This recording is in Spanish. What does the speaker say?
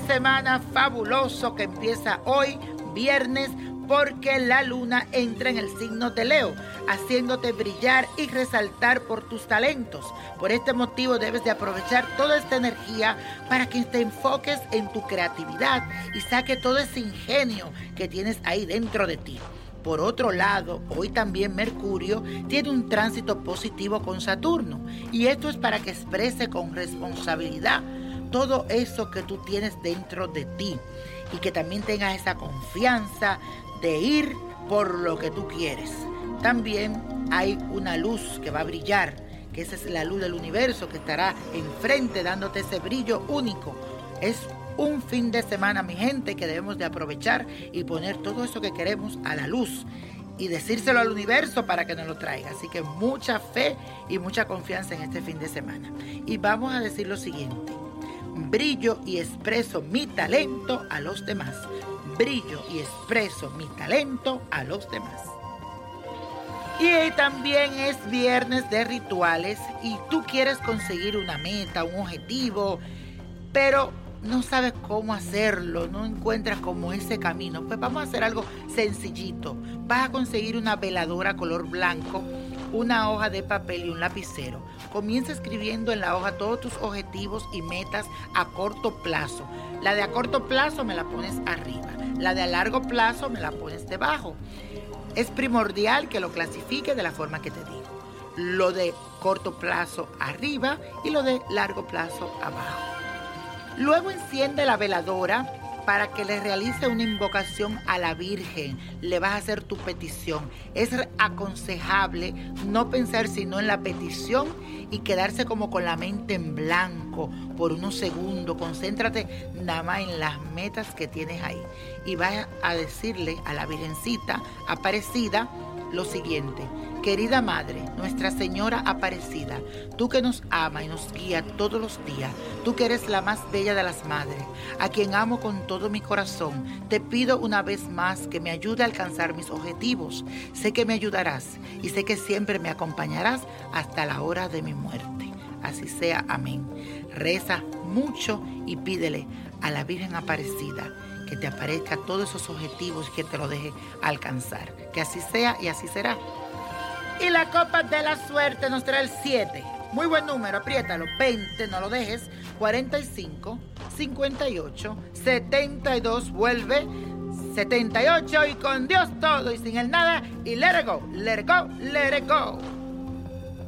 semana fabuloso que empieza hoy, viernes, porque la luna entra en el signo de Leo, haciéndote brillar y resaltar por tus talentos. Por este motivo debes de aprovechar toda esta energía para que te enfoques en tu creatividad y saque todo ese ingenio que tienes ahí dentro de ti. Por otro lado, hoy también Mercurio tiene un tránsito positivo con Saturno y esto es para que exprese con responsabilidad todo eso que tú tienes dentro de ti y que también tengas esa confianza de ir por lo que tú quieres. También hay una luz que va a brillar, que esa es la luz del universo que estará enfrente dándote ese brillo único. Es un fin de semana, mi gente, que debemos de aprovechar y poner todo eso que queremos a la luz y decírselo al universo para que nos lo traiga. Así que mucha fe y mucha confianza en este fin de semana. Y vamos a decir lo siguiente. Brillo y expreso mi talento a los demás brillo y expreso mi talento a los demás. Y también es viernes de rituales y tú quieres conseguir una meta, un objetivo, pero no sabes cómo hacerlo, no encuentras como ese camino. Pues vamos a hacer algo sencillito. Vas a conseguir una veladora color blanco, una hoja de papel y un lapicero. Comienza escribiendo en la hoja todos tus objetivos y metas a corto plazo. La de a corto plazo me la pones arriba. La de a largo plazo me la pones debajo. Es primordial que lo clasifique de la forma que te digo. Lo de corto plazo arriba y lo de largo plazo abajo. Luego enciende la veladora para que le realice una invocación a la Virgen. Le vas a hacer tu petición. Es aconsejable no pensar sino en la petición y quedarse como con la mente en blanco por unos segundos. Concéntrate nada más en las metas que tienes ahí. Y vas a decirle a la Virgencita Aparecida lo siguiente. Querida Madre, Nuestra Señora Aparecida, tú que nos ama y nos guía todos los días, tú que eres la más bella de las madres, a quien amo con todo mi corazón, te pido una vez más que me ayude a alcanzar mis objetivos. Sé que me ayudarás y sé que siempre me acompañarás hasta la hora de mi muerte. Así sea, amén. Reza mucho y pídele a la Virgen Aparecida que te aparezca todos esos objetivos y que te lo deje alcanzar. Que así sea y así será. Y la copa de la suerte nos trae el 7. Muy buen número, apriétalo. 20, no lo dejes. 45, 58, 72, vuelve. 78 y con Dios todo y sin el nada. Y let it go, let it go, let it go.